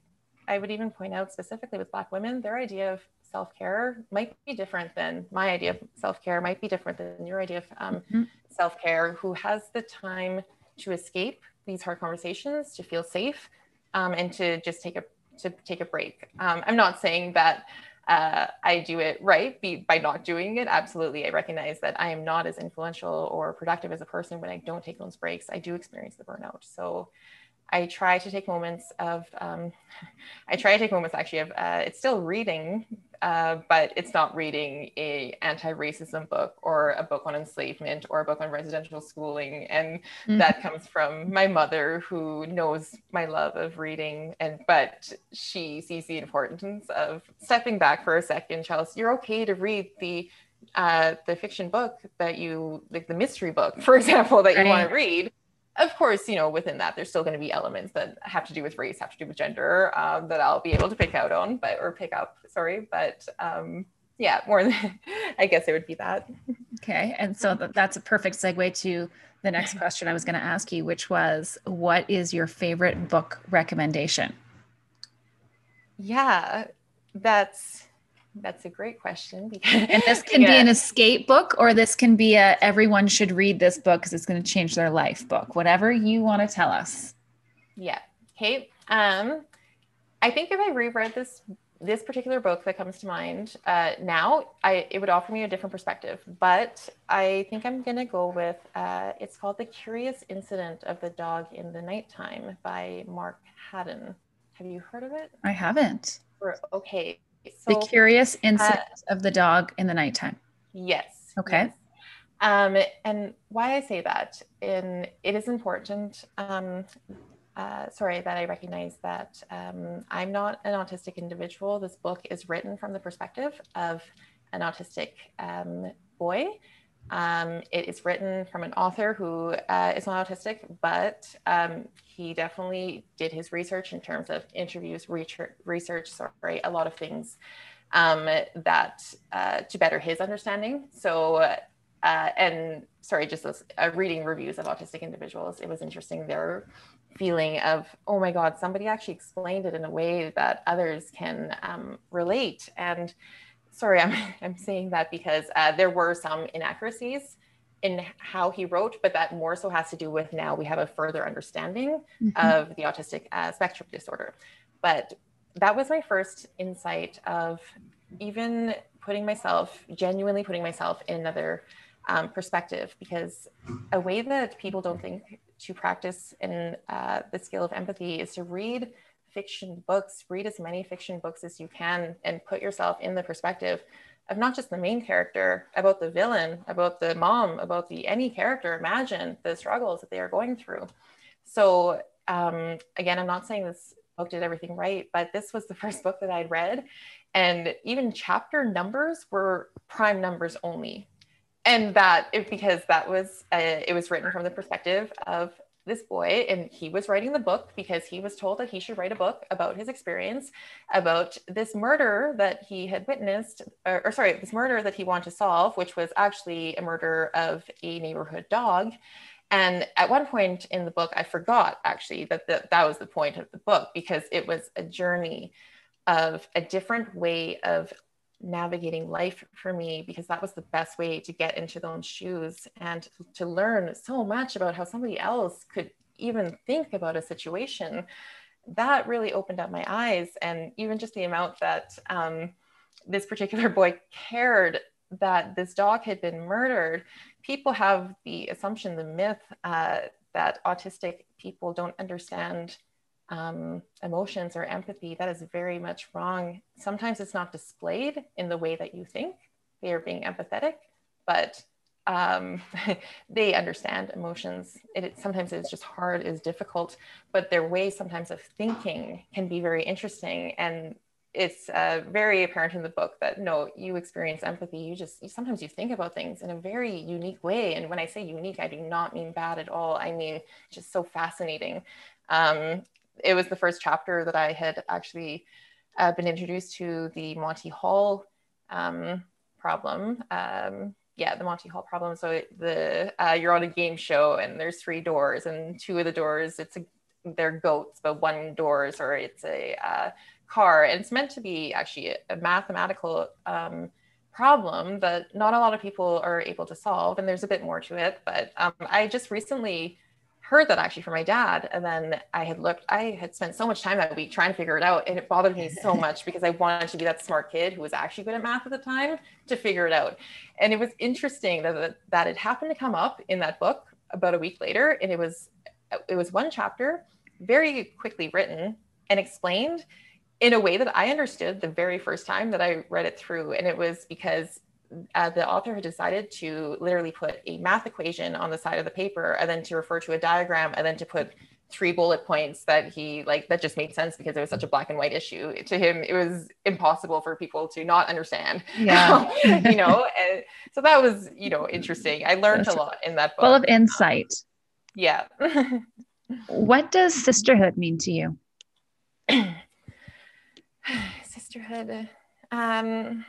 I would even point out specifically with Black women, their idea of self-care might be different than my idea of self-care might be different than your idea of um, mm-hmm. self-care who has the time to escape these hard conversations to feel safe um, and to just take a to take a break um, i'm not saying that uh, I do it right be, by not doing it. Absolutely. I recognize that I am not as influential or productive as a person when I don't take those breaks. I do experience the burnout. So I try to take moments of, um, I try to take moments actually of, uh, it's still reading, uh, but it's not reading a anti-racism book or a book on enslavement or a book on residential schooling. And mm-hmm. that comes from my mother who knows my love of reading and, but she sees the importance of stepping back for a second, Chelsea, you're okay to read the uh, the fiction book that you like the mystery book for example that you right. want to read of course, you know, within that, there's still going to be elements that have to do with race, have to do with gender, um, that I'll be able to pick out on, but or pick up. Sorry, but um, yeah, more than I guess it would be that. Okay, and so that's a perfect segue to the next question I was going to ask you, which was, what is your favorite book recommendation? Yeah, that's that's a great question. Because, and this can yeah. be an escape book, or this can be a everyone should read this book because it's going to change their life book. Whatever you want to tell us. Yeah. Okay. Um, I think if I reread this this particular book that comes to mind uh, now, I it would offer me a different perspective. But I think I'm going to go with uh, it's called The Curious Incident of the Dog in the Nighttime by Mark Haddon. Have you heard of it? I haven't. Okay. So, the curious incident uh, of the dog in the nighttime. Yes. Okay. Yes. Um, and why I say that, in it is important. Um, uh, sorry, that I recognize that um, I'm not an autistic individual. This book is written from the perspective of an autistic um, boy. Um, it is written from an author who uh, is not autistic, but um, he definitely did his research in terms of interviews, research, research sorry, a lot of things um, that uh, to better his understanding. So, uh, and sorry, just uh, reading reviews of autistic individuals, it was interesting. Their feeling of, oh my God, somebody actually explained it in a way that others can um, relate. And sorry, I'm, I'm saying that because uh, there were some inaccuracies in how he wrote, but that more so has to do with now we have a further understanding mm-hmm. of the autistic uh, spectrum disorder. But that was my first insight of even putting myself, genuinely putting myself in another um, perspective, because a way that people don't think to practice in uh, the skill of empathy is to read fiction books, read as many fiction books as you can, and put yourself in the perspective of not just the main character, about the villain, about the mom, about the any character. Imagine the struggles that they are going through. So um, again, I'm not saying this book did everything right, but this was the first book that I'd read, and even chapter numbers were prime numbers only, and that it, because that was uh, it was written from the perspective of this boy and he was writing the book because he was told that he should write a book about his experience about this murder that he had witnessed or, or, sorry this murder that he wanted to solve which was actually a murder of a neighborhood dog. And at one point in the book i forgot actually that the, that was the point of the book because it was a journey of a different way of navigating life for me because that was the best way to get into those shoes and to learn so much about how somebody else could even think about a situation. That really opened up my eyes and even just the amount that um, this particular boy cared that this dog had been murdered. People have the assumption the myth uh, that autistic people don't understand um, emotions or empathy, that is very much wrong. Sometimes it's not displayed in the way that you think they are being empathetic, but um, they understand emotions. It, it, sometimes it's just hard, is difficult, but their way sometimes of thinking can be very interesting. And it's uh, very apparent in the book that no, you experience empathy. You just you, sometimes you think about things in a very unique way. And when I say unique, I do not mean bad at all. I mean just so fascinating. Um, it was the first chapter that I had actually uh, been introduced to the Monty Hall um, problem. Um, yeah, the Monty Hall problem. So the uh, you're on a game show and there's three doors, and two of the doors it's a, they're goats, but one doors or it's a uh, car, and it's meant to be actually a, mathematical um, problem that not a lot of people are able to solve, and there's a bit more to it. But um, I just recently heard that actually from my dad. And then I had looked, I had spent so much time that week trying to figure it out. And it bothered me so much because I wanted to be that smart kid who was actually good at math at the time to figure it out. And it was interesting that, that it happened to come up in that book about a week later. And it was, it was one chapter very quickly written and explained in a way that I understood the very first time that I read it through. And it was because uh, the author had decided to literally put a math equation on the side of the paper and then to refer to a diagram and then to put three bullet points that he like that just made sense because it was such a black and white issue. To him it was impossible for people to not understand. Yeah. You know and so that was you know interesting. I learned That's a lot in that book full of insight. Yeah. What does sisterhood mean to you? Sisterhood um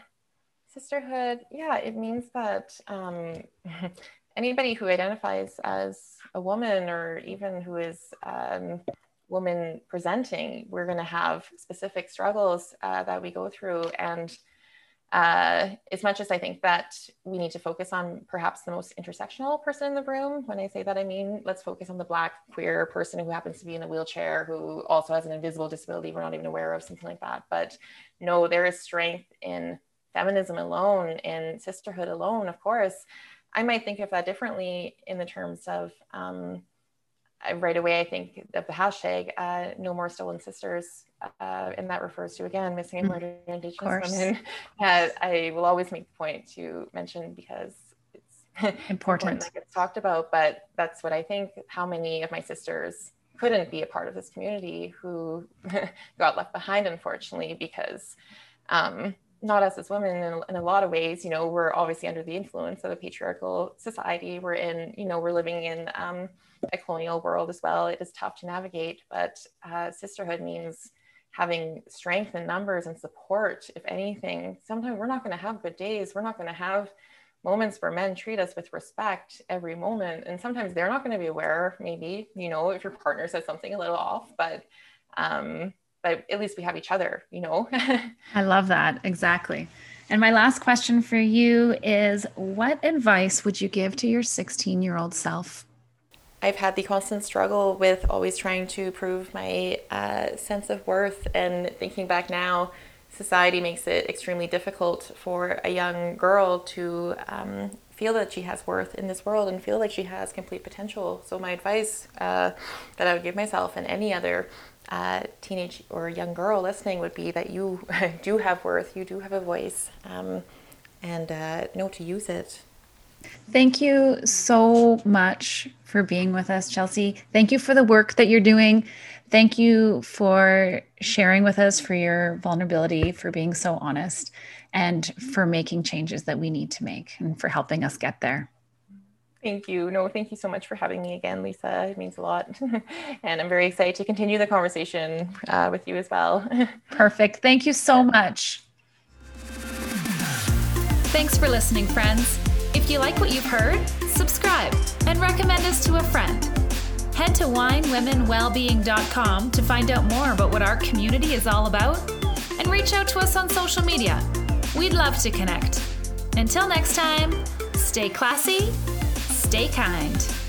sisterhood yeah it means that um, anybody who identifies as a woman or even who is um, woman presenting we're going to have specific struggles uh, that we go through and uh, as much as I think that we need to focus on perhaps the most intersectional person in the room, when I say that, I mean let's focus on the Black queer person who happens to be in a wheelchair, who also has an invisible disability we're not even aware of, something like that. But no, there is strength in feminism alone and sisterhood alone, of course, I might think of that differently in the terms of um, right away. I think of the hashtag uh, "No More Stolen Sisters," uh, and that refers to again missing and murdered Indigenous women. Uh, I will always make the point to mention because it's important. important that gets talked about. But that's what I think. How many of my sisters couldn't be a part of this community who got left behind, unfortunately, because um, not us as women in, in, a lot of ways, you know, we're obviously under the influence of a patriarchal society. We're in, you know, we're living in um, a colonial world as well. It is tough to navigate, but uh, sisterhood means having strength in numbers and support. If anything, sometimes we're not going to have good days. We're not going to have moments where men treat us with respect every moment. And sometimes they're not going to be aware, maybe, you know, if your partner says something a little off, but, um, but at least we have each other, you know? I love that. Exactly. And my last question for you is what advice would you give to your 16 year old self? I've had the constant struggle with always trying to prove my uh, sense of worth and thinking back now, society makes it extremely difficult for a young girl to um, feel that she has worth in this world and feel like she has complete potential. So, my advice uh, that I would give myself and any other uh, teenage or young girl listening would be that you do have worth, you do have a voice, um, and uh, know to use it. Thank you so much for being with us, Chelsea. Thank you for the work that you're doing. Thank you for sharing with us, for your vulnerability, for being so honest, and for making changes that we need to make and for helping us get there. Thank you. No, thank you so much for having me again, Lisa. It means a lot. and I'm very excited to continue the conversation uh, with you as well. Perfect. Thank you so much. Thanks for listening, friends. If you like what you've heard, subscribe and recommend us to a friend. Head to winewomenwellbeing.com to find out more about what our community is all about and reach out to us on social media. We'd love to connect. Until next time, stay classy, stay kind.